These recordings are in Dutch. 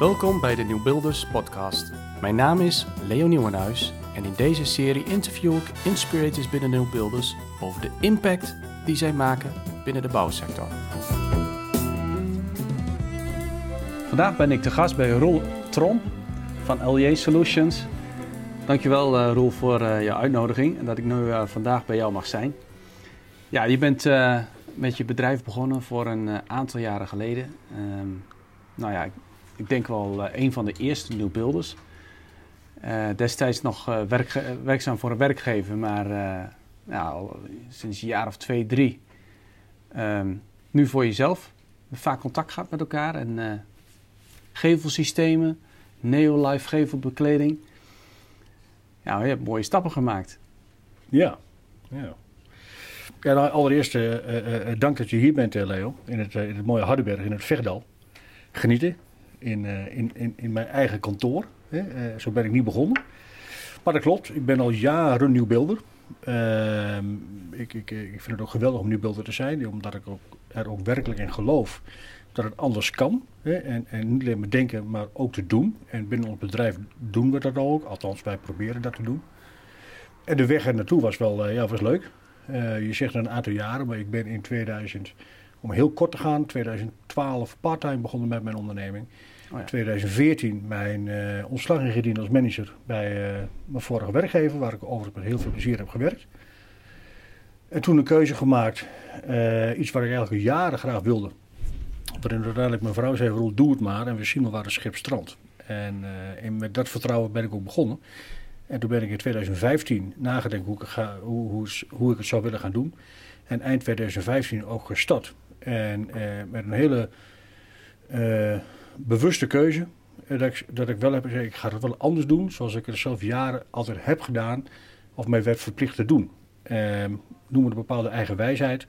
Welkom bij de Nieuwbuilders podcast. Mijn naam is Leo Nieuwenhuis en in deze serie interview ik inspirators binnen Nieuwbuilders over de impact die zij maken binnen de bouwsector. Vandaag ben ik te gast bij Roel Trom van LJ Solutions. Dankjewel uh, Roel voor uh, je uitnodiging en dat ik nu uh, vandaag bij jou mag zijn. Ja, je bent met je bedrijf begonnen voor een aantal jaren geleden. Um, nou ja, ik, denk wel een van de eerste nieuwbeelders. destijds nog werk, werkzaam voor een werkgever, maar nou, sinds een jaar of twee, drie. Um, nu voor jezelf. Vaak contact gehad met elkaar en gevelsystemen, Neolife gevelbekleding. Ja, je hebt mooie stappen gemaakt. Ja, ja. Nou, allereerst uh, uh, dank dat je hier bent, Leo. In het, in het mooie Hardenberg, in het Vechtdal. Genieten. In, in, in, in mijn eigen kantoor. Hè. zo ben ik niet begonnen. Maar dat klopt, ik ben al jaren nieuwbeelder. Ehm, ik, ik, ik vind het ook geweldig om nieuwbeelder te zijn. Omdat ik ook, er ook werkelijk in geloof dat het anders kan. Hè? En, en niet alleen maar denken, maar ook te doen. En binnen ons bedrijf doen we dat ook. Althans, wij proberen dat te doen. En de weg er naartoe was wel uh, ja, was leuk. Uh, je zegt een aantal jaren, maar ik ben in 2000, om heel kort te gaan, 2012 parttime begonnen met mijn onderneming. Oh ja. 2014 mijn ontslag ingediend als manager bij mijn vorige werkgever, waar ik overigens met heel veel plezier heb gewerkt. En toen een keuze gemaakt, iets waar ik eigenlijk jaren graag wilde. Waarin uiteindelijk mijn vrouw zei, Roel, doe het maar en we zien wel waar het schip strandt. En, en, met dat vertrouwen ben ik ook begonnen. En toen ben ik in 2015 nagedacht hoe ik, hoe, hoe, hoe ik het zou willen gaan doen. En eind 2015 ook gestart. En met een hele bewuste keuze. Dat ik, dat ik wel heb gezegd, ik ga het wel anders doen. Zoals ik het zelf jaren altijd heb gedaan. Of mij werd verplicht te doen. noem het een bepaalde eigen wijsheid.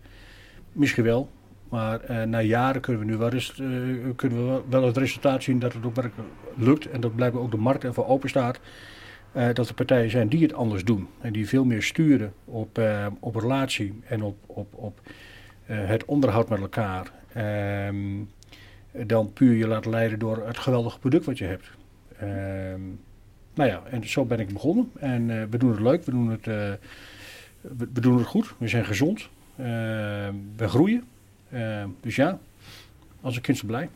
Misschien wel. Maar uh, na jaren kunnen we nu wel, uh, kunnen we wel het resultaat zien dat het ook werkelijk lukt. En dat blijkbaar ook de markt ervoor open staat. Dat er partijen zijn die het anders doen. En die veel meer sturen op, op relatie en op, op, op het onderhoud met elkaar. Ehm, dan puur je laten leiden door het geweldige product wat je hebt. Ehm, nou ja, en zo ben ik begonnen. En we doen het leuk, we doen het, we, we, doen het goed, we zijn gezond, ehm, we groeien. Uh, dus ja, als een kind zo blij.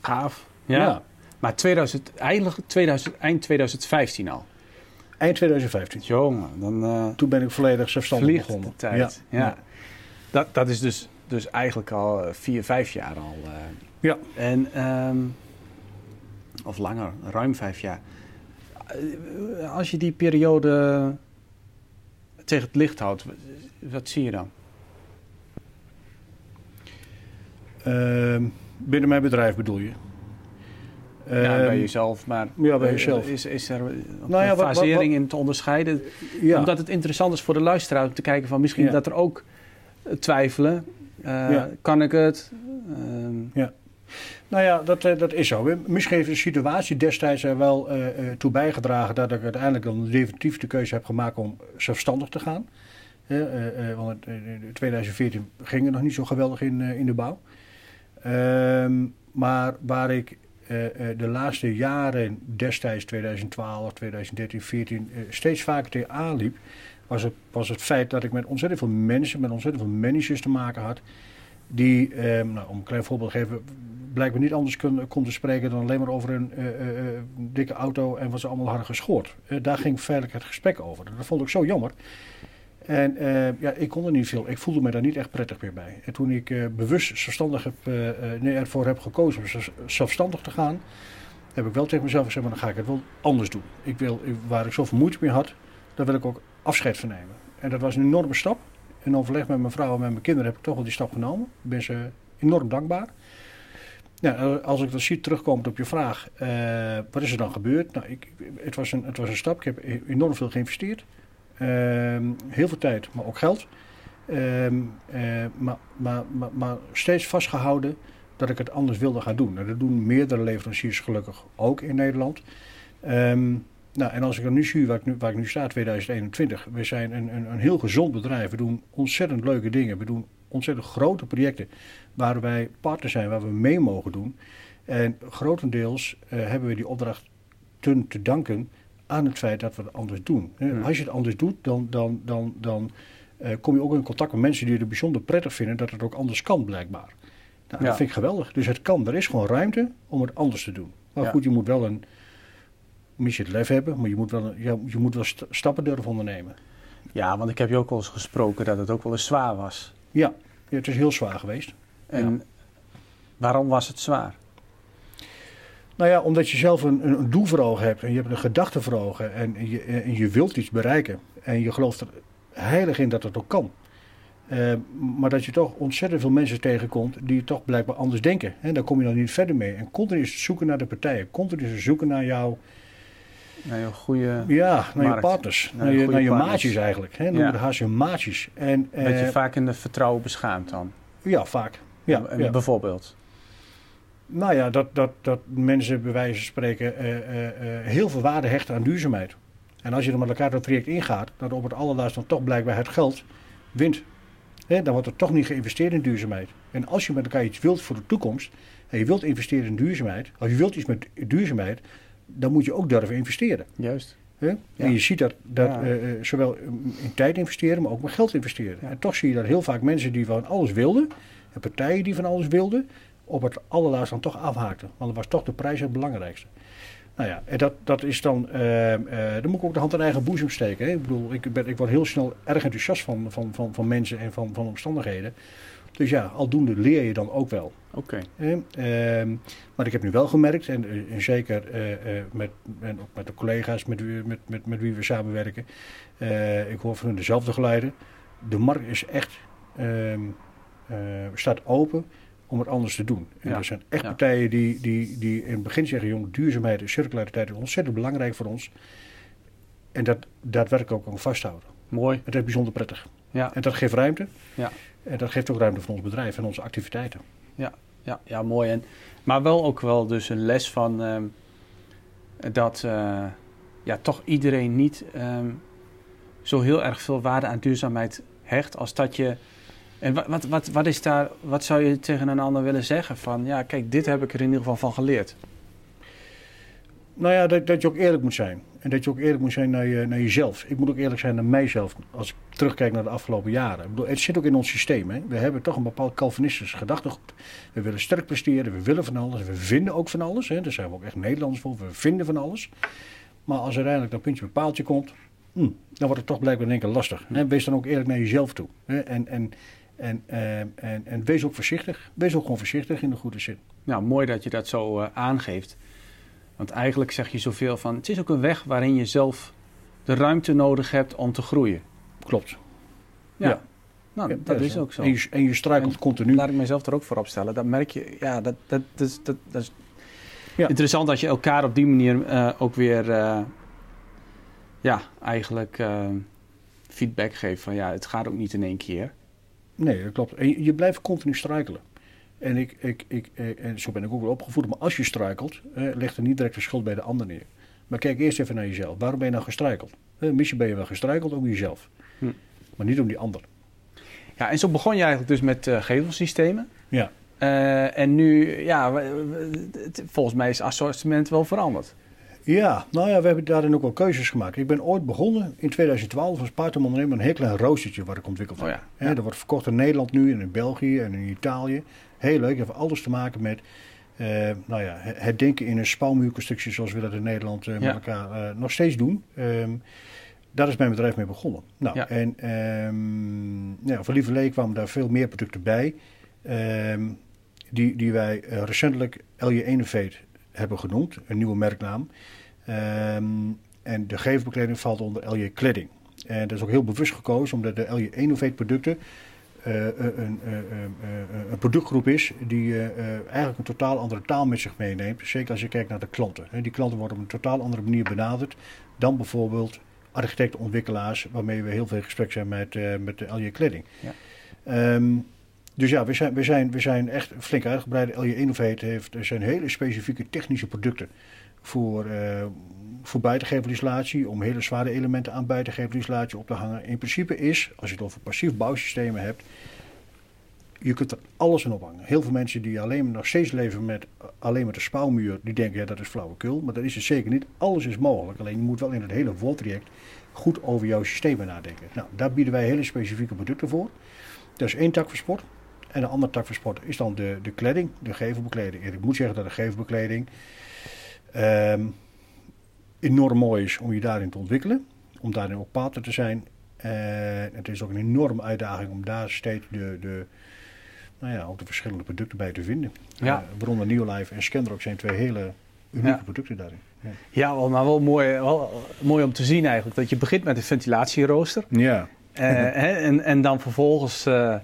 Gaaf. Ja. ja. Maar 2000, eind, 2000, eind 2015 al. Eind 2015. Jongen, dan... Uh, Toen ben ik volledig zelfstandig begonnen. de tijd. Ja. ja. Dat, dat is dus, dus eigenlijk al uh, vier, vijf jaar al. Uh, ja. En, um, of langer, ruim vijf jaar. Als je die periode tegen het licht houdt, wat zie je dan? Uh, binnen mijn bedrijf bedoel je? Ja, bij ehm, jezelf, maar ja, bij jezelf. Is, is er nou ja, een fasering in te onderscheiden? Ja. Omdat het interessant is voor de luisteraar om te kijken van misschien dat er ook eh, twijfelen. Uh, kan ik het? Uh, ja. Nou ja, dat, uh, dat is zo. Misschien heeft de situatie destijds er wel uh, toe bijgedragen dat ik uiteindelijk dan definitief de keuze heb gemaakt om zelfstandig te gaan. want in 2014 ging het nog niet zo geweldig in, in de bouw. Um, maar waar ik de laatste jaren, destijds 2012, 2013, 2014, uh, steeds vaker tegenaan liep, was het, was het feit dat ik met ontzettend veel mensen, met ontzettend veel managers te maken had. Die, ehm, nou, om een klein voorbeeld te geven, blijkbaar niet anders kon, kon te spreken dan alleen maar over een uh, dikke auto en wat ze allemaal hadden geschoord. daar ging feitelijk het gesprek over. Dat vond ik zo jammer. En ja, ik kon er niet veel. Ik voelde me daar niet echt prettig meer bij. En toen ik bewust zelfstandig heb, nee, ervoor heb gekozen om zelfstandig te gaan, heb ik wel tegen mezelf gezegd, maar dan ga ik het wel anders doen. Ik wil, waar ik zoveel moeite mee had, daar wil ik ook afscheid van nemen. En dat was een enorme stap. In overleg met mijn vrouw en met mijn kinderen heb ik toch wel die stap genomen. Ik ben ze enorm dankbaar. Ja, als ik dan zie, terugkomend op je vraag, wat is er dan gebeurd? Nou, ik, het, was een, het was een stap. Ik heb e-, enorm veel geïnvesteerd. Ehm, heel veel tijd, maar ook geld. Ehm, eh, maar, maar, maar, maar, steeds vastgehouden dat ik het anders wilde gaan doen. En dat doen meerdere leveranciers gelukkig ook in Nederland. Ehm, nou, en als ik dan nu zie waar ik nu, waar ik nu sta, 2021. We zijn een, een, een heel gezond bedrijf. We doen ontzettend leuke dingen. We doen ontzettend grote projecten waar wij partner zijn, waar we mee mogen doen. En grotendeels eh, hebben we die opdracht te, te danken aan het feit dat we het anders doen. Als je het anders doet, dan, dan, dan, dan eh, kom je ook in contact met mensen die het bijzonder prettig vinden dat het ook anders kan, blijkbaar. Nou, Ja. Dat vind ik geweldig. Dus het kan. Er is gewoon ruimte om het anders te doen. Maar Ja. goed, je moet wel een missie het lef hebben, maar je moet wel, ja, je moet wel st- stappen durven ondernemen. Ja, want ik heb je ook al eens gesproken dat het ook wel eens zwaar was. Ja, ja, het is heel zwaar geweest. En waarom was het zwaar? Nou ja, omdat je zelf een, een, doel voor ogen hebt en je hebt een gedachte voor ogen en je, en je wilt iets bereiken. En je gelooft er heilig in dat het ook kan. Eh, maar dat je toch ontzettend veel mensen tegenkomt die toch blijkbaar anders denken. En daar kom je dan niet verder mee. En continu is het zoeken naar de partijen. Continu is het zoeken naar jouw, Nee, een goede... ja, naar je partners. Naar Naar, je je, naar je maatjes eigenlijk. Hè? Noem Ja. het haast je maatjes. En, Dat je eh, vaak in de vertrouwen beschaamt dan. ja, vaak. Ja, En ja. Bijvoorbeeld. Nou ja, dat, dat, dat mensen bij wijze van spreken eh, eh, eh, heel veel waarde hechten aan duurzaamheid. En als je er met elkaar dat traject ingaat, dat op het allerlaatst dan toch blijkbaar het geld wint. Dan wordt er toch niet geïnvesteerd in duurzaamheid. En als je met elkaar iets wilt voor de toekomst, en je wilt investeren in duurzaamheid, als je wilt iets met duurzaamheid, dan moet je ook durven investeren. Juist. Ja. En je ziet dat, dat Ja. eh, eh, zowel in tijd investeren, maar ook met geld investeren. Ja. En toch zie je dat heel vaak mensen die van alles wilden, en partijen die van alles wilden, op het allerlaatst dan toch afhaakten. Want dan was toch de prijs het belangrijkste. Nou ja, en dat, dat is dan, eh, dan moet ik ook de hand in eigen boezem steken. Hè? Ik bedoel, ik, ben, ik word heel snel erg enthousiast van, van, van, van mensen en van, van omstandigheden. Dus ja, aldoende leer je dan ook wel. Oké. Ehm, maar ik heb nu wel gemerkt, en, eh, en zeker eh, eh, met, en ook met de collega's met, wie- met, met, met wie we samenwerken, ik hoor van hun dezelfde geluiden. De markt is echt, ehm, eh, staat open om het anders te doen. En Ja, er zijn echt ja. partijen die, die, die in het begin zeggen, jong, duurzaamheid en circulariteit is ontzettend belangrijk voor ons. En dat daadwerkelijk ook aan vasthouden. Mooi. Het is bijzonder prettig. Ja. En dat geeft ruimte. Ja. En dat geeft ook ruimte voor ons bedrijf en onze activiteiten. Ja, ja mooi. En, maar wel ook wel dus een les van ehm, dat eh, ja, toch iedereen niet ehm, zo heel erg veel waarde aan duurzaamheid hecht als dat je. En wat, wat, wat, wat is daar, wat zou je tegen een ander willen zeggen? Van ja, kijk, dit heb ik er in ieder geval van geleerd. Nou ja, dat, dat je ook eerlijk moet zijn. En dat je ook eerlijk moet zijn naar, naar jezelf. Ik moet ook eerlijk zijn naar mijzelf. Als ik terugkijk naar de afgelopen jaren. Ik bedoel, het zit ook in ons systeem. Hè. We hebben toch een bepaald Calvinistisch gedachtegoed. We willen sterk presteren. We willen van alles. We vinden ook van alles. Hè. Daar zijn we ook echt Nederlands voor. We vinden van alles. Maar als uiteindelijk dat puntje bij paaltje komt. hm, dan wordt het toch blijkbaar in één keer lastig. Hè. Wees dan ook eerlijk naar jezelf toe. Hè. En, en, en, ehm, en wees ook voorzichtig. Wees ook gewoon voorzichtig in de goede zin. Nou, mooi dat je dat zo eh, aangeeft. Want eigenlijk zeg je zoveel van... Het is ook een weg waarin je zelf de ruimte nodig hebt om te groeien. Klopt. Ja, Ja. nou, Ja, dat is ook zo. En je, en je struikelt En continu. Laat ik mezelf er ook voor opstellen. Dat merk je, ja, dat, dat, dat, dat, dat is Ja. interessant dat je elkaar op die manier eh, ook weer, eh, ja, eigenlijk eh, feedback geeft van ja, het gaat ook niet in één keer. Nee, dat klopt. En je, je blijft continu struikelen. En, ik, ik, ik, eh, en zo ben ik ook wel opgevoed. Maar als je struikelt, eh, leg er niet direct de schuld bij de ander neer. Maar kijk eerst even naar jezelf. Waarom ben je nou gestruikeld? Eh, misschien ben je wel gestruikeld om jezelf. Hm. Maar niet om die ander. Ja, en zo begon je eigenlijk dus met eh gevelsystemen. Ja. En nu, ja, volgens mij is het assortiment wel veranderd. Ja, nou ja, we hebben daarin ook wel keuzes gemaakt. Ik ben ooit begonnen in 2012 als part-time een heel klein roostertje wat ik ontwikkeld Oh heb. ja, Hè, ja. Dat wordt verkocht in Nederland nu en in België en in Italië. Heel leuk, heeft alles te maken met eh, nou ja, het denken in een spouwmuurconstructie zoals we dat in Nederland eh, met elkaar eh, nog steeds doen. Ehm, daar is mijn bedrijf mee begonnen. Nou, Ja. En ehm ja, voor Lieverlee kwamen daar veel meer producten bij. ehm, die, die wij recentelijk LJ Innovate hebben genoemd, een nieuwe merknaam. En de gevelbekleding valt onder LJ Kledding. En dat is ook heel bewust gekozen, omdat de LJ Innovate producten een, een, een, productgroep is die eh, eh, eigenlijk een totaal andere taal met zich meeneemt. Zeker als je kijkt naar de klanten. Die klanten worden op een totaal andere manier benaderd dan bijvoorbeeld architecten, ontwikkelaars, waarmee we heel veel in gesprek zijn met, eh, met de LJ Kledding. Ja. Ehm, dus ja, we zijn, we, zijn, we zijn echt flink uitgebreid. LJ Innovate heeft, er zijn hele specifieke technische producten voor, eh voor buitengevelislatie, om hele zware elementen aan buitengevelislatie op te hangen. In principe is, als je het over passief bouwsystemen hebt, je kunt er alles in ophangen. Heel veel mensen die alleen nog steeds leven met alleen met de spouwmuur, die denken ja dat is flauwekul. Maar dat is het zeker niet. Alles is mogelijk. Alleen je moet wel in het hele voortraject goed over jouw systemen nadenken. Nou, daar bieden wij hele specifieke producten voor. Dat is één tak voor sport. En een andere tak van sport is dan de, de kleding, de gevelbekleding. Ik moet zeggen dat de gevelbekleding ehm, enorm mooi is om je daarin te ontwikkelen. Om daarin ook partner te zijn. En het is ook een enorme uitdaging om daar steeds de, de, nou ja, ook de verschillende producten bij te vinden. Ja. Uh, waaronder New Life en Scandrock zijn twee hele unieke producten daarin. Ja, ja wel, maar wel mooi, wel mooi om te zien eigenlijk. Dat je begint met een ventilatierooster. Ja. Uh, hè, en, en dan vervolgens... Uh,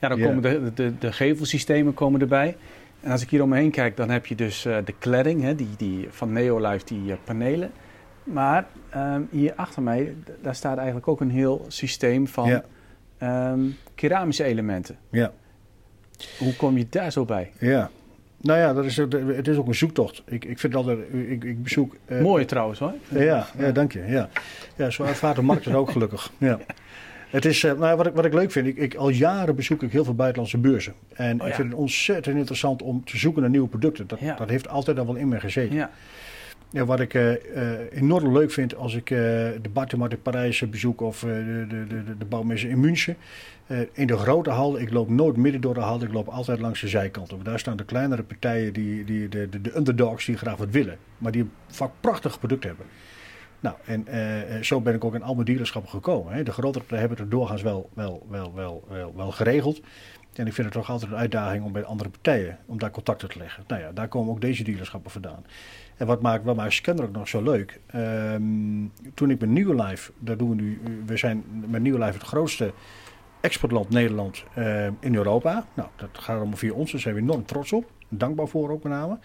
ja, dan komen de, de, de gevelsystemen komen erbij. En als ik hier om me heen kijk, dan heb je dus uh, de cladding, hè, die, die, van Neolife, die uh, panelen. Maar um, hier achter mij, daar staat eigenlijk ook een heel systeem van ja. um, keramische elementen. Ja. Hoe kom je daar zo bij? Ja. Nou ja, dat is, het is ook een zoektocht. Ik, ik vind altijd, ik, ik bezoek... Uh, Mooi trouwens hoor. Ja, ja, dank je. Ja, ja zo ervaart de markt het ook gelukkig. Ja. Het is, nou ja, wat, ik, wat ik leuk vind, ik, ik, al jaren bezoek ik heel veel buitenlandse beurzen. En oh, ik vind het ontzettend interessant om te zoeken naar nieuwe producten. Dat, dat heeft altijd al wel in me gezeten. Ja. Ja, wat ik uh, uh, enorm leuk vind als ik uh, de Bartemat in Parijs bezoek of de, de, de, de bouwmessen in München. in de grote hal, ik loop nooit midden door de hal, ik loop altijd langs de zijkanten. Daar staan de kleinere partijen, die, die, de, de, de underdogs die graag wat willen. Maar die vaak prachtige producten hebben. Nou, en uh, zo ben ik ook in al mijn dealerschappen gekomen. Hè. De grotere hebben het doorgaans wel, wel, wel, wel, wel, wel geregeld. En ik vind het toch altijd een uitdaging om bij andere partijen, om daar contacten te leggen. Nou ja, daar komen ook deze dealerschappen vandaan. En wat maakt wel mijn scanner ook nog zo leuk. Um, toen ik met New Life, daar doen we nu, we zijn met New Life het grootste exportland Nederland in Europa. Nou, dat gaat allemaal via ons, daar zijn we enorm trots op. Dankbaar voor ook met name.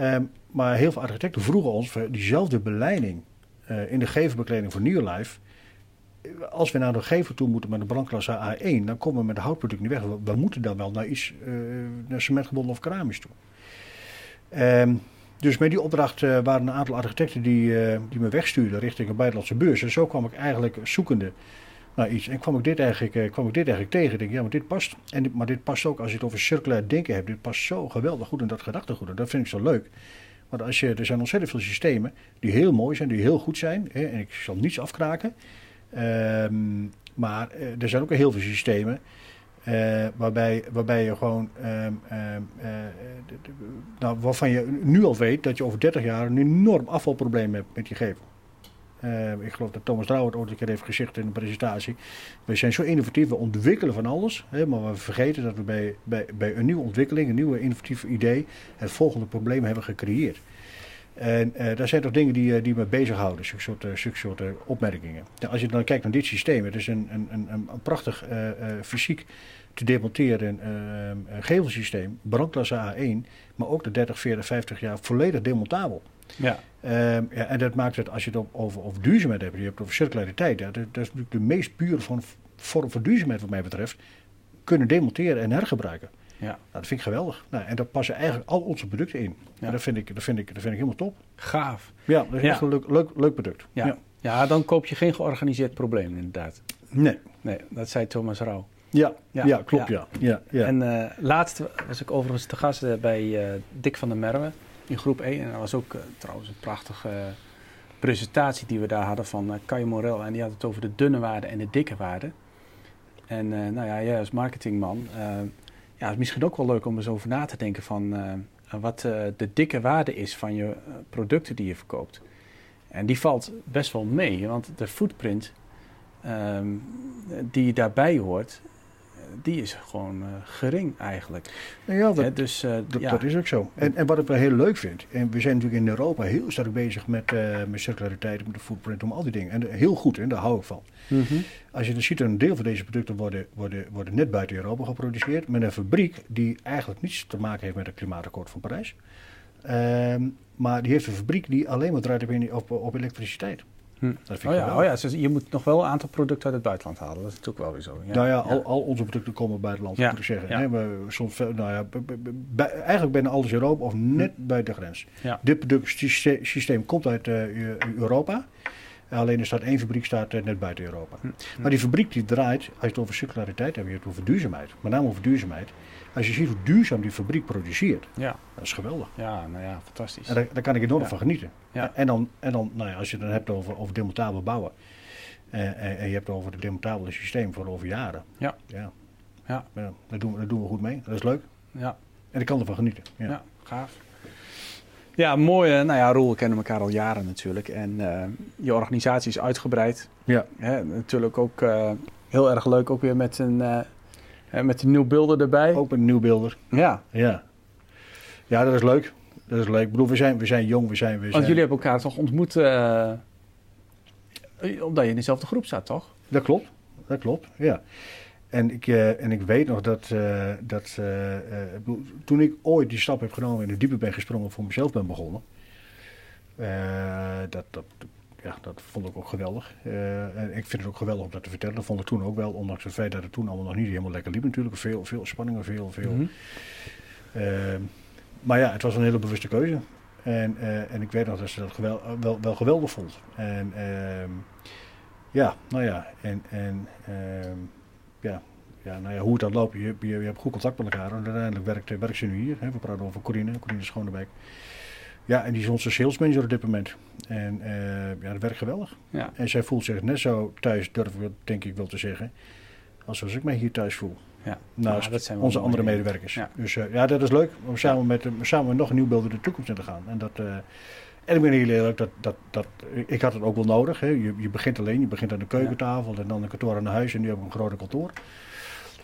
Um, maar heel veel architecten vroegen ons voor diezelfde beleiding uh, in de gevelbekleding voor New Life. Als we naar de gevel toe moeten met de brandklasse A1, dan komen we met de houtproduct niet weg. We, moeten dan wel naar iets, uh, naar cementgebonden of keramisch toe. Um, dus met die opdracht waren een aantal architecten die, die me wegstuurden richting een buitenlandse beurs. En zo kwam ik eigenlijk zoekende naar iets. En kwam ik dit eigenlijk, kwam ik dit eigenlijk tegen. Ik denk, ja, maar dit past. En maar dit past ook als je het over circulair denken hebt. Dit past zo geweldig goed in dat gedachtegoed. Dat vind ik zo leuk. Want als je, er zijn ontzettend veel systemen die heel mooi zijn, die heel goed zijn. Hè, en ik zal niets afkraken. Um, maar er zijn ook heel veel systemen uh, waarbij, waarbij je gewoon, um, um, uh, nou, waarvan je nu al weet dat je over 30 jaar een enorm afvalprobleem hebt met je gevel. Uh, ik geloof dat Thomas Drouwer het ooit een keer heeft gezegd in een presentatie. We zijn zo innovatief, we ontwikkelen van alles. Hè, maar we vergeten dat we bij, bij, een nieuwe ontwikkeling, een nieuwe innovatief idee, het volgende probleem hebben gecreëerd. En uh, daar zijn toch dingen die, die me bezighouden, zulke soort, zulke soort opmerkingen. Als je dan kijkt naar dit systeem, het is een, een, een, een prachtig fysiek te demonteren gevelsysteem, brandklasse A1, maar ook de 30, 40, 50 jaar volledig demontabel. Ja. Um, ja, en dat maakt het, als je het over, over duurzaamheid hebt, je hebt het over circulariteit, ja, dat, dat, is natuurlijk de meest pure van, vorm van duurzaamheid wat mij betreft, kunnen demonteren en hergebruiken. Ja. Nou, dat vind ik geweldig. Nou, en daar passen eigenlijk al onze producten in. Ja. En dat vind, ik, dat, vind ik, dat vind ik helemaal top. Gaaf. Ja, dat is ja. echt een leuk, leuk, leuk product. Ja. ja. Ja. dan koop je geen georganiseerd probleem inderdaad. Nee. Nee, dat zei Thomas Rauw. Ja, ja, klopt, ja. ja. ja, En uh, laatst was ik overigens te gast uh, bij uh, Dick van der Merwe in groep 1. En dat was ook trouwens een prachtige presentatie die we daar hadden van Kai Morel. En die had het over de dunne waarde en de dikke waarde. En nou ja, jij als marketingman ja, het is misschien ook wel leuk om eens over na te denken van uh, wat uh, de dikke waarde is van je producten die je verkoopt. En die valt best wel mee, want de footprint um, die daarbij hoort, die is gewoon uh, gering eigenlijk. Nou ja, dat, He, dus, uh, dat, ja. dat, is ook zo. En, en wat ik wel heel leuk vind, en we zijn natuurlijk in Europa heel sterk bezig met, uh, met circulariteit, met de footprint, om al die dingen. En heel goed, en daar hou ik van. Mm -hmm. Als je dan ziet, een deel van deze producten worden, worden, worden net buiten Europa geproduceerd, met een fabriek die eigenlijk niets te maken heeft met het klimaatakkoord van Parijs. Um, maar die heeft een fabriek die alleen maar draait op, op, op elektriciteit. Hm. Dat vind oh, ja, oh ja, dus je moet nog wel een aantal producten uit het buitenland halen. Dat is natuurlijk wel weer zo. Ja. Nou ja, al, al, onze producten komen uit het buitenland, moet ik zeggen. Nee, soms, nou ja, bij, eigenlijk bijna alles Europa of net hm. bij de grens. Ja. Dit productsysteem komt uit uh, Europa. Alleen er staat één fabriek staat eh, net buiten Europa. Hm. Maar die fabriek die draait, als je het over circulariteit hebt, je hebt het over duurzaamheid. Met name over duurzaamheid. Als je ziet hoe duurzaam die fabriek produceert, Ja, dat is geweldig. ja, nou ja, fantastisch. En daar, daar kan ik enorm Ja. van genieten. Ja. En dan, en dan nou ja, als je het dan hebt over, over demontabel bouwen. eh, en, en je hebt het over het demontabele systeem voor over jaren. Ja. ja. Ja. daar, doen we, daar doen we goed mee. Dat is leuk. Ja, En ik kan ervan genieten. Ja. ja. gaaf. Ja, mooi. eh, Nou ja, Roel, we kennen elkaar al jaren natuurlijk. En eh, je organisatie is uitgebreid. Ja. Hè, natuurlijk ook eh, heel erg leuk, ook weer met een, eh, eh, met een nieuw beelden erbij. Ook een nieuw beelder. Ja, Ja. Ja, dat is leuk. Dat is leuk. Ik bedoel, we zijn, we zijn jong. We zijn, we zijn... want jullie hebben elkaar toch ontmoet eh, omdat je in dezelfde groep zat, toch? Dat klopt. Dat klopt, ja. En ik, eh, en ik weet nog dat, eh, dat bedoel, toen ik ooit die stap heb genomen en in de diepe ben gesprongen voor mezelf ben begonnen. dat, dat, ja, dat vond ik ook geweldig. En ik vind het ook geweldig om dat te vertellen. Dat vond ik toen ook wel, ondanks het feit dat het toen allemaal nog niet helemaal lekker liep natuurlijk. Veel, veel spanningen, veel, veel. Mhm. Maar ja, het was een hele bewuste keuze. En, eh, en ik weet nog dat ze dat gewel, wel, wel geweldig vond. En ehm, ja, nou ja, en, en ehm, ja, ja, nou ja, hoe het dan loopt, je, je, je hebt goed contact met elkaar. En uiteindelijk werkt, werkt ze nu hier. Hè. We praten over Corine, Corine Schonebeek. Ja, en die is onze sales manager op dit moment. En eh, ja, dat werkt geweldig. Ja. En zij voelt zich net zo thuis, durf ik denk ik wel te zeggen, als zoals ik mij hier thuis voel. Ja. Naast Ja, dat zijn wel onze andere dingen. medewerkers. Ja. Dus eh, ja, dat is leuk om samen met, samen met nog een nieuw beeld in de toekomst in te gaan. En, dat, eh, en ik ben heel eerlijk, dat, dat, dat, ik had het ook wel nodig. Hè. Je, je begint alleen, je begint aan de keukentafel en dan een kantoor aan huis en nu heb ik een grote kantoor.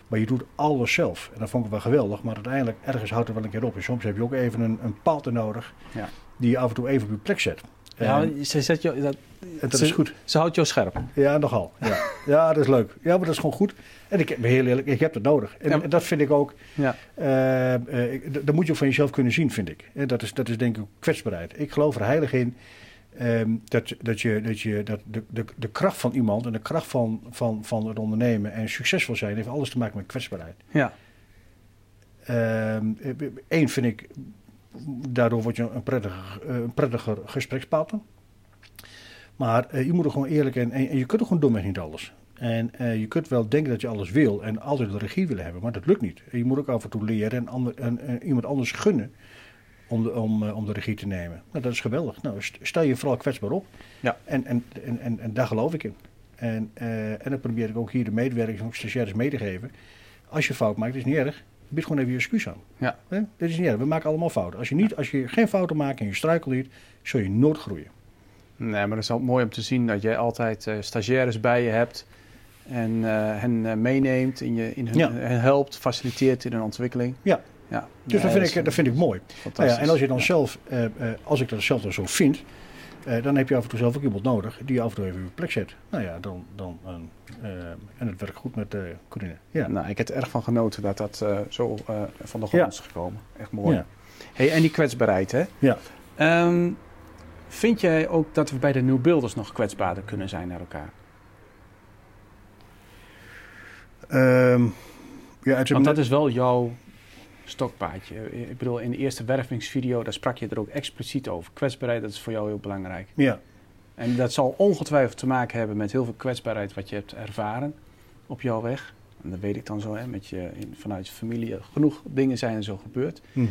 Maar je doet alles zelf. En dat vond ik wel geweldig. Maar uiteindelijk, ergens houdt het wel een keer op. En soms heb je ook even een, een palte nodig Ja. die je af en toe even op je plek zet. Ja, ze, zet je, dat, en dat ze- is goed. ze houdt jou scherp. Ja, nogal. Ja. ja, dat is leuk. Ja, maar dat is gewoon goed. En ik ben heel eerlijk, ik heb het nodig. En, Ja. en dat vind ik ook, Ja. eh, eh, dat dat moet je ook van jezelf kunnen zien, vind ik. En dat, is, dat is denk ik kwetsbaarheid. Ik geloof er heilig in ehm, dat, dat, je, dat, je, dat de, de, de kracht van iemand en de kracht van, van, van het ondernemen en succesvol zijn, heeft alles te maken met kwetsbaarheid. Ja. Eén vind ik, daardoor word je een prettiger, eh, een prettiger gesprekspartner. Maar eh, je moet er gewoon eerlijk en, en, en je kunt er gewoon domweg niet alles. En eh, je kunt wel denken dat je alles wil en altijd de regie willen hebben, maar dat lukt niet. En je moet ook af en toe leren en, ander, en, iemand anders gunnen om de, om, om de regie te nemen. Nou, dat is geweldig. Nou, st- stel je vooral kwetsbaar op. Ja. En, en, en, en, en daar geloof ik in. En, eh, en dan probeer ik ook hier de medewerkers en stagiaires mee te geven. Als je fout maakt, is niet erg. Bied gewoon even je excuus aan. Ja. Hè? Dat is niet erg. We maken allemaal fouten. Als je, niet, als je geen fouten maakt en je struikelt niet, zul je nooit groeien. Nee, maar dat is ook mooi om te zien dat jij altijd eh, stagiaires bij je hebt. En eh, hen eh, meeneemt, in je, in hun, Ja. hen helpt, faciliteert in hun ontwikkeling. Ja. ja. Dus Nee, dat, vind ik, dat vind ik mooi. Nou ja, en als je dan zelf, als ik dat zelf dan zo vind, eh, dan heb je af en toe zelf ook iemand nodig die je af en toe even op je plek zet. Nou ja, dan, dan, eh, eh, en het werkt goed met uh, Corine. Ja. Nou, ik heb er erg van genoten dat dat eh, zo eh, van de grond Ja. is gekomen. Echt mooi. Ja. Hey, en die kwetsbaarheid, hè? Ja. Ehm, vind jij ook dat we bij de nieuwbeelders nog kwetsbaarder kunnen zijn naar elkaar? Ehm, ja, Want dat is wel jouw stokpaardje. Ik bedoel, in de eerste wervingsvideo, daar sprak je er ook expliciet over. Kwetsbaarheid, dat is voor jou heel belangrijk. Ja, En dat zal ongetwijfeld te maken hebben met heel veel kwetsbaarheid wat je hebt ervaren op jouw weg. En dat weet ik dan zo, hè, met je, in, vanuit je familie. Genoeg dingen zijn er zo gebeurd. Hm.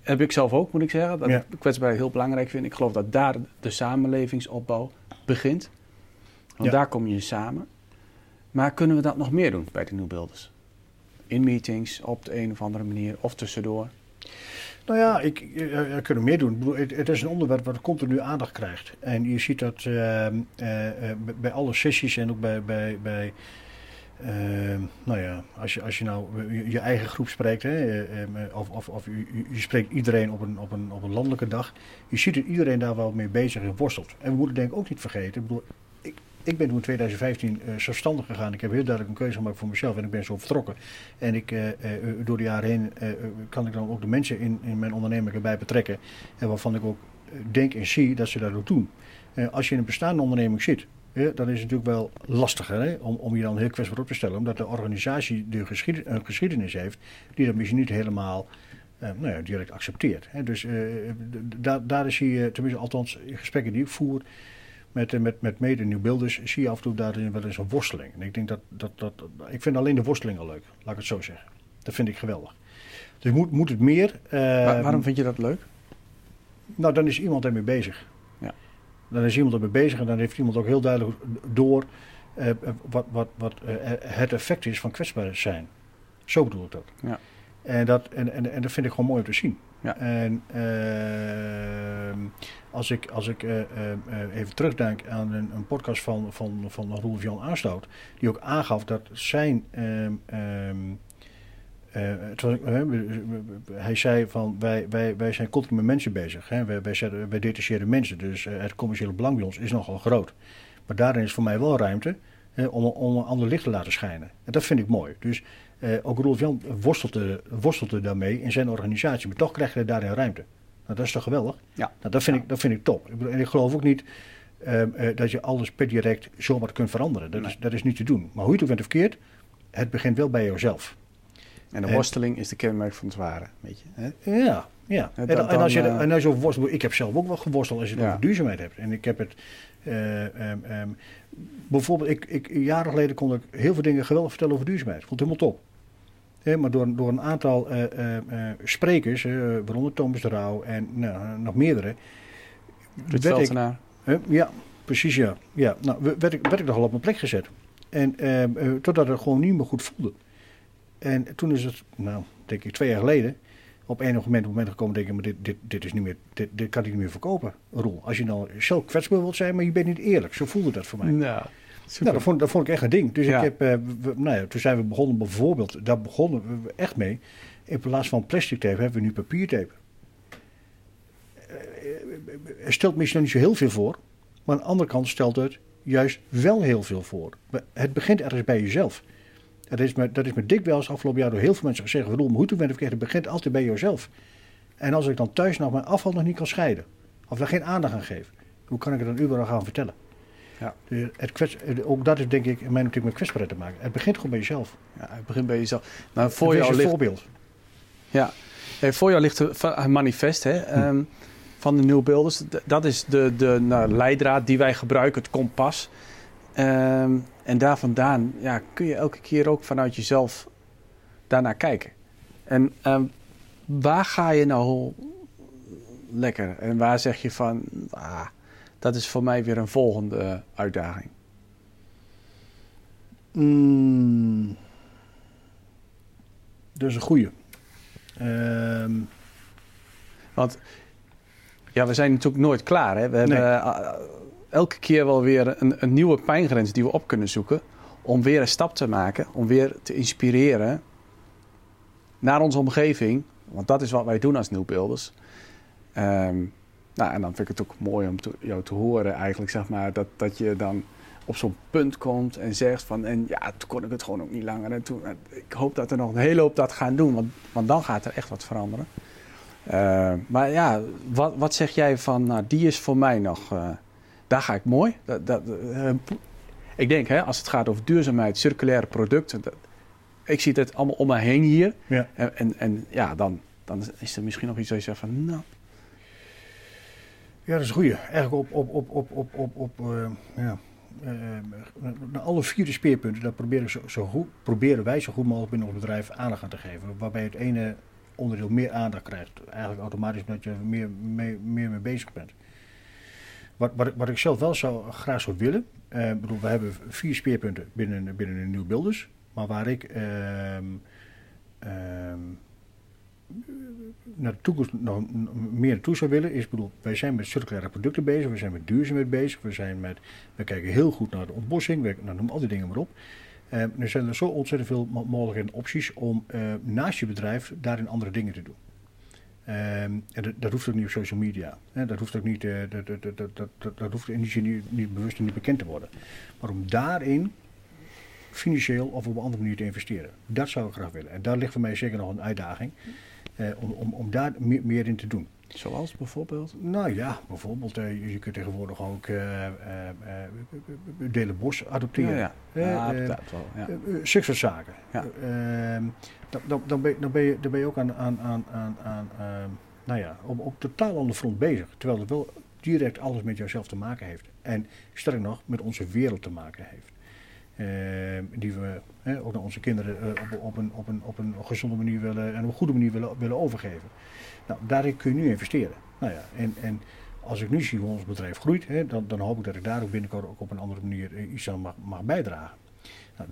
Heb ik zelf ook, moet ik zeggen. Dat Ja. ik kwetsbaarheid heel belangrijk vind. Ik geloof dat daar de samenlevingsopbouw begint. Want Ja. daar kom je samen. Maar kunnen we dat nog meer doen bij de nieuwbeelders? In meetings, op de een of andere manier, of tussendoor. Nou ja, ik, eh, kunnen meer doen. Ik het, het is een onderwerp wat continu aandacht krijgt. En je ziet dat ehm, eh, eh, bij- alle sessies en ook bij, bij, bij ehm, nou ja, als je, als je nou je, eigen groep spreekt, hè, eh, eh, of, of, of je spreekt iedereen op een, op, een, op een landelijke dag, je ziet dat iedereen daar wel mee bezig en worstelt. En we moeten denk ik ook niet vergeten, ik bedoel, ik, ik ben toen in 2015 eh, zelfstandig gegaan. Ik heb heel duidelijk een keuze gemaakt voor mezelf en ik ben zo vertrokken. En ik, eh, eh, door de jaren heen kan ik dan ook de mensen in, in mijn onderneming erbij betrekken. En waarvan ik ook denk en zie dat ze dat ook doen. Als je in een bestaande onderneming zit, dan is het natuurlijk wel lastiger hè, om, om je dan heel kwetsbaar op te stellen. Omdat de organisatie de een geschiedenis heeft die dat misschien niet helemaal nou ja, direct accepteert. Hè. Dus daar, daar is hij, tenminste althans gesprekken die ik voer, met, eh, met, met mede nieuwbeelders zie je af en toe daarin wel eens een worsteling. En ik denk dat, dat, dat, ik vind alleen de worsteling al leuk, laat ik het zo zeggen. Dat vind ik geweldig. Dus moet, moet het meer. Uh, waarom vind je dat leuk? Nou, dan is iemand ermee bezig. Ja. Dan is iemand ermee bezig en dan heeft iemand ook heel duidelijk door uh, wat, wat, wat uh, het effect is van kwetsbaar zijn. Zo bedoel ik dat. Ja. En, dat en, en, en dat vind ik gewoon mooi om te zien. Ja. En uh, als ik, als ik uh, uh, even terugdenk aan een, een, podcast van, van, van Roelf Jan Aanstout, die ook aangaf dat zijn. Hij zei van wij, wij, wij zijn continu met mensen bezig. Hè? Wij, wij, zetten, detacheren mensen, dus het commerciële belang bij ons is nogal groot. Maar daarin is voor mij wel ruimte om, om een ander licht te laten schijnen. En dat vind ik mooi. Dus ook Rolf Jan worstelde, worstelde daarmee in zijn organisatie, maar toch krijg je daarin ruimte. Nou, dat is toch geweldig? Ja. Nou, dat, vind ik, dat vind ik top. Ik bedoel, en ik geloof ook niet uh, uh, dat je alles per direct zomaar kunt veranderen. Dat, is, dat is niet te doen. Maar hoe je het ook bent verkeerd, het begint wel bij jezelf. En de worsteling is de kenmerk van het ware, weet je? Hè? Ja, ja. En, dan, en, als je, en als je worstelt, ik heb zelf ook wel geworsteld als je het ja. over duurzaamheid hebt. En ik heb het, um, um, bijvoorbeeld, ik, ik, jaren geleden kon ik heel veel dingen geweldig vertellen over duurzaamheid. Ik vond het helemaal top maar door, door een aantal uh, uh, sprekers, waaronder Thomas de Rauw en nou, nog meerdere. Ruud ik, ja, precies ja. ja nou, werd, ik, werd ik nogal op mijn plek gezet. En totdat het gewoon niet meer goed voelde. En toen is het, nou, denk ik twee jaar geleden, op enig moment, moment gekomen, denk ik, maar dit, dit, dit is niet meer, dit, dit kan ik niet meer verkopen, Roel. Als je nou zelf kwetsbaar wilt zijn, maar je bent niet eerlijk. Zo voelde dat voor mij. Nou. Nou, dat vond, dat vond ik echt een ding. Dus ik heb, uh, nou ja, toen zijn we begonnen bijvoorbeeld, daar begonnen we echt mee. In plaats van plastic tape hebben we nu papiertape. Uh, er stelt misschien nog niet zo heel veel voor, maar aan de andere kant stelt het juist wel heel veel voor. Het begint ergens bij jezelf. Dat is me, dat is me dikwijls afgelopen jaar door heel veel mensen gezegd. Waarom, hoe toen ben ik het begint altijd bij jezelf. En als ik dan thuis nog mijn afval nog niet kan scheiden, of daar geen aandacht aan geef, hoe kan ik het dan überhaupt gaan vertellen? Ja. het kwets, ook dat is denk ik in mijn natuurlijk met kwetsbaarheid te maken. Het begint gewoon bij jezelf. Ja, het begint bij jezelf. Nou, voor jou ligt, voorbeeld. Ja, voor jou ligt een manifest hè, hm. um, van de nieuwbeelders. Dat is de, de nou, leidraad die wij gebruiken, het kompas. Um, en daar vandaan ja, kun je elke keer ook vanuit jezelf daarnaar kijken. En um, waar ga je nou lekker? En waar zeg je van, ah, dat is voor mij weer een volgende uitdaging. Mm, dat is een goede. Um. Want ja, we zijn natuurlijk nooit klaar. Hè? We hebben eh, elke keer wel weer een, een, nieuwe pijngrens die we op kunnen zoeken. Om weer een stap te maken, om weer te inspireren naar onze omgeving. Want dat is wat wij doen als nieuwbeelders. Um, nou, en dan vind ik het ook mooi om te, jou te horen eigenlijk, zeg maar, dat, dat je dan op zo'n punt komt en zegt van, en ja, toen kon ik het gewoon ook niet langer. En toen, ik hoop dat er nog een hele hoop dat gaan doen, want, want dan gaat er echt wat veranderen. Uh, maar ja, wat, wat zeg jij van, nou, die is voor mij nog, uh, daar ga ik mooi. Dat, dat, uh, ik denk, hè, als het gaat over duurzaamheid, circulaire producten, dat, ik zie het allemaal om me heen hier. Ja. En, en, en, ja, dan, dan is er misschien nog iets dat je zegt van, nou, ja, dat is een goede. Eigenlijk op, op, op, op, op, op, op uh, ja, uh, alle vier de speerpunten, daar proberen, zo, zo goed, proberen wij zo goed mogelijk binnen ons bedrijf aandacht aan te geven. Waarbij het ene onderdeel meer aandacht krijgt. Eigenlijk automatisch omdat je meer, mee, meer mee bezig bent. Wat, wat, wat ik zelf wel zou, graag zou willen. Bedoel, we hebben vier speerpunten binnen, binnen een nieuw Builders. Maar waar ik ehm, ehm, naar de toekomst nog meer naartoe zou willen, is, bedoel, wij zijn met circulaire producten bezig, we zijn met duurzaamheid bezig, we, zijn met, we kijken heel goed naar de ontbossing, we nou, noem al die dingen maar op. Uh, er zijn er zo ontzettend veel mogelijkheden en opties om uh, naast je bedrijf daarin andere dingen te doen. Uh, en dat, hoeft ook niet op social media. Hè? Dat hoeft ook niet, uh, dat, dat, dat, dat, dat, hoeft niet, niet, niet bewust en niet bekend te worden. Maar om daarin financieel of op een andere manier te investeren. Dat zou ik graag willen. En daar ligt voor mij zeker nog een uitdaging. Eh, om, om, om daar meer, meer, in te doen. Zoals bijvoorbeeld? Nou ja, bijvoorbeeld, uh, je kunt tegenwoordig ook uh, delen bos adopteren. Ja, ja. ja dat wel. Ja. Ehm, dan, dan, dan, ben, dan, ben je, dan ben je ook aan, aan, aan, aan, aan ehm, nou ja, op, op totaal ander front bezig. Terwijl het wel direct alles met jouzelf te maken heeft. En sterk nog, met onze wereld te maken heeft. Eh, die we ook naar onze kinderen eh, op, op, een, op, een, op een gezonde manier willen en op een goede manier willen, willen overgeven. Nou, daarin kun je nu investeren. Nou ja, en, en als ik nu zie hoe ons bedrijf groeit, hè, dan, dan hoop ik dat ik daar ook binnenkort ook op een andere manier eh, iets aan mag, mag bijdragen. Nou,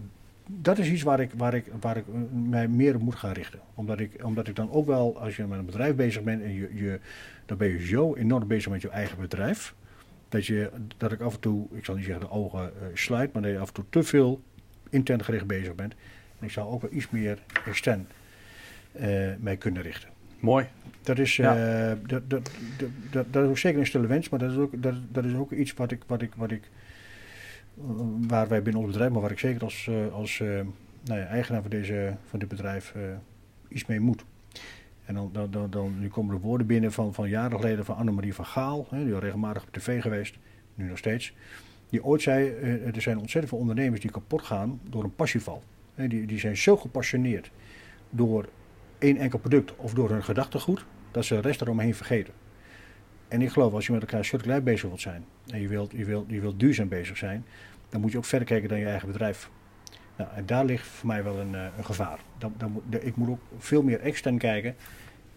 dat is iets waar ik, waar, ik, waar ik eh, mij meer op moet gaan richten. Omdat ik, omdat ik dan ook wel, als je met een bedrijf bezig bent en je, je, dan ben je zo enorm bezig met je eigen bedrijf. Dat, je, dat ik af en toe, ik zal niet zeggen de ogen uh, sluit, maar dat je af en toe te veel intern gericht bezig bent. En ik zou ook wel iets meer extern uh, mee kunnen richten. Mooi. Dat is, ja. uh, dat, dat, dat, dat, is ook zeker een stille wens, maar dat is ook, dat, dat is ook iets wat ik, wat ik, wat ik, waar wij binnen ons bedrijf, maar waar ik zeker als, als nou ja, eigenaar van, deze, van dit bedrijf iets mee moet. En dan, dan, dan, nu komen er woorden binnen van, van jaren geleden van Annemarie van Gaal, hè, die al regelmatig op tv geweest, nu nog steeds. Die ooit zei, uh, er zijn ontzettend veel ondernemers die kapot gaan door een passieval. Hè, die, die zijn zo gepassioneerd door één enkel product of door hun gedachtegoed, dat ze de rest eromheen vergeten. En ik geloof, als je met elkaar circulair bezig wilt zijn en je wilt, je, wilt, je wilt duurzaam bezig zijn, dan moet je ook verder kijken dan je eigen bedrijf. Nou, en daar ligt voor mij wel een, een gevaar. Ik moet ook veel meer extern kijken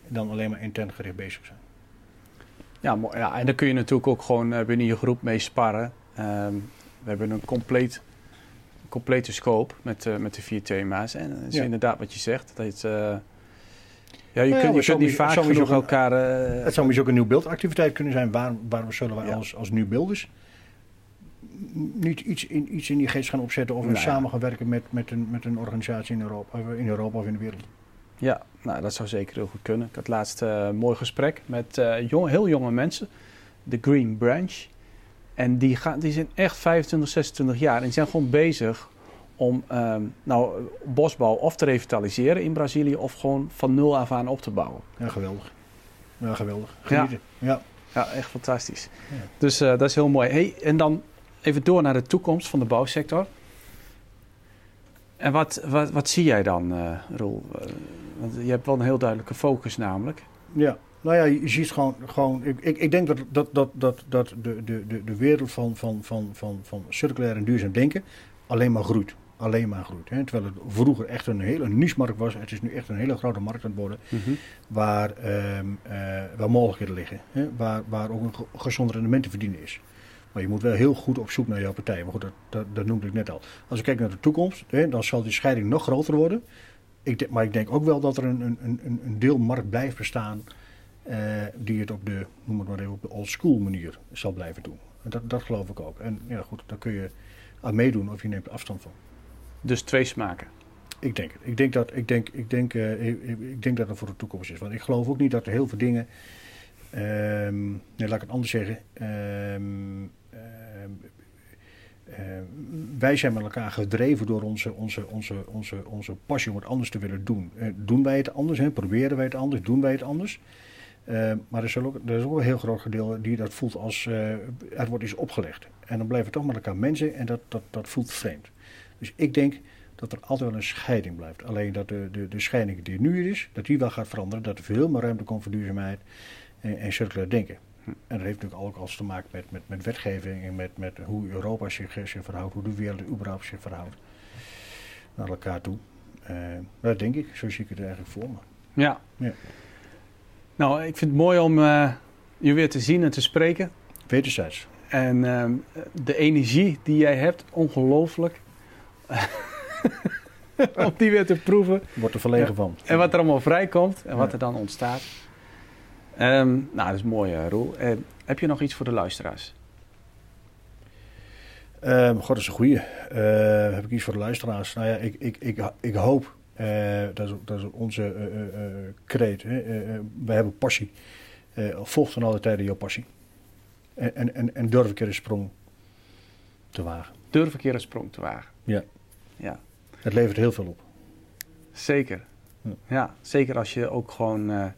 dan alleen maar intern gericht bezig zijn. Ja, ja en dan kun je natuurlijk ook gewoon binnen je groep mee sparren. Um, we hebben een compleet, complete scope met, uh, met de vier thema's. En dat is ja. inderdaad wat je zegt. Dat het, uh, ja, je nou kunt, ja, je kunt niet vaak genoeg elkaar... Uh, het zou misschien ook een nieuw beeldactiviteit kunnen zijn. Waar, waarom zullen wij ja. als, als nieuw beelders niet iets in, iets in die geest gaan opzetten of Nou ja. samen gaan werken met, met, een, met een organisatie in Europa, in Europa of in de wereld. Ja, nou, dat zou zeker heel goed kunnen. Ik had laatst uh, een mooi gesprek met uh, jong, heel jonge mensen. De Green Branch. En die, gaan, die zijn echt 25, 26 jaar. En die zijn gewoon bezig om um, nou, bosbouw of te revitaliseren in Brazilië... of gewoon van nul af aan op te bouwen. Ja, geweldig. Ja, geweldig. Genieten. Ja, ja. ja echt fantastisch. Ja. Dus uh, dat is heel mooi. Hey, en dan even door naar de toekomst van de bouwsector. En wat, wat, wat zie jij dan, uh, Roel? Uh, want je hebt wel een heel duidelijke focus namelijk. Ja, nou ja, je ziet gewoon, gewoon ik, ik, ik denk dat, dat, dat, dat, dat de, de, de, de wereld van, van, van, van, van circulair en duurzaam denken alleen maar groeit. Alleen maar groeit. Hè? Terwijl het vroeger echt een hele niche-markt was. Het is nu echt een hele grote markt aan het worden. Mhm. Waar, um, uh, waar mogelijkheden liggen. Hè? Waar, waar ook een gezond rendement te verdienen is. Maar je moet wel heel goed op zoek naar jouw partij. Maar goed, dat, dat, dat noemde ik net al. Als ik kijk naar de toekomst, hè, dan zal die scheiding nog groter worden. Ik, maar ik denk ook wel dat er een, een, een, een deel markt blijft bestaan. Uh, die het op de, noem het maar even, op de old school manier zal blijven doen. En dat, dat geloof ik ook. En ja, goed, daar kun je aan meedoen of je neemt afstand van. Dus twee smaken? Ik denk het. Ik denk dat, ik denk, ik denk, uh, ik, ik denk dat het voor de toekomst is. Want ik geloof ook niet dat er heel veel dingen. Um, nee, laat ik het anders zeggen. Um, uh, wij zijn met elkaar gedreven door onze, onze, onze, onze, onze passie om het anders te willen doen. Uh, doen wij het anders? Proberen wij het anders? Doen wij het anders? Uh, maar er is, ook, er is ook een heel groot gedeelte die dat voelt als uh, er wordt iets opgelegd. En dan blijven toch met elkaar mensen en dat, dat, dat voelt vreemd. Dus ik denk dat er altijd wel een scheiding blijft. Alleen dat de, de, de scheiding die nu is, dat die wel gaat veranderen. Dat er veel meer ruimte komt voor duurzaamheid en, en circulair denken. En dat heeft natuurlijk ook alles te maken met, met, met wetgeving en met, met hoe Europa zich, zich verhoudt, hoe de wereld überhaupt zich verhoudt naar elkaar toe. Uh, dat denk ik, zo zie ik het eigenlijk voor me. Ja. ja. Nou, ik vind het mooi om uh, je weer te zien en te spreken. Wederzijds. En uh, de energie die jij hebt, ongelooflijk. om die weer te proeven. Wordt er verlegen ja. van. En wat er allemaal vrijkomt en wat er dan ontstaat. Um, nou, dat is mooi, uh, Roel. Uh, heb je nog iets voor de luisteraars? Um, God, dat is een goeie. Uh, heb ik iets voor de luisteraars? Nou ja, ik, ik, ik, ik hoop, dat is, dat, is, onze kreet. We hebben passie. volg van alle tijden jouw passie. En, en, en, en durf een keer een sprong te wagen. Durf een keer een sprong te wagen. Ja. ja. Het levert heel veel op. Zeker. Ja, ja zeker als je ook gewoon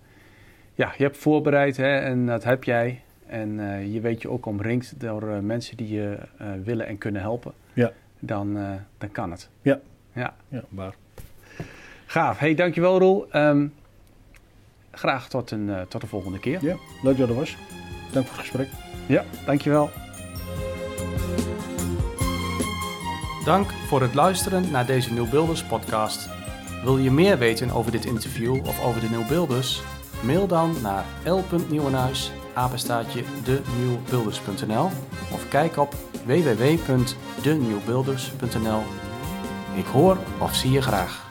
ja, je hebt voorbereid hè, en dat heb jij. En uh, je weet je ook omringd door uh, mensen die je uh, willen en kunnen helpen. Ja. Dan, dan kan het. Ja. Ja, ja waar. Gaaf. Hey, dankjewel Roel. Um, graag tot een, tot de volgende keer. Ja, leuk dat er was. Dank voor het gesprek. Ja, dankjewel. Dank voor het luisteren naar deze Nieuwbeelders podcast. Wil je meer weten over dit interview of over de Nieuwbeelders? Mail dan naar l.nieuwenhuis, apenstaatje denieuwbeelders.nl of kijk op www.denieuwbeelders.nl. Ik hoor of zie je graag.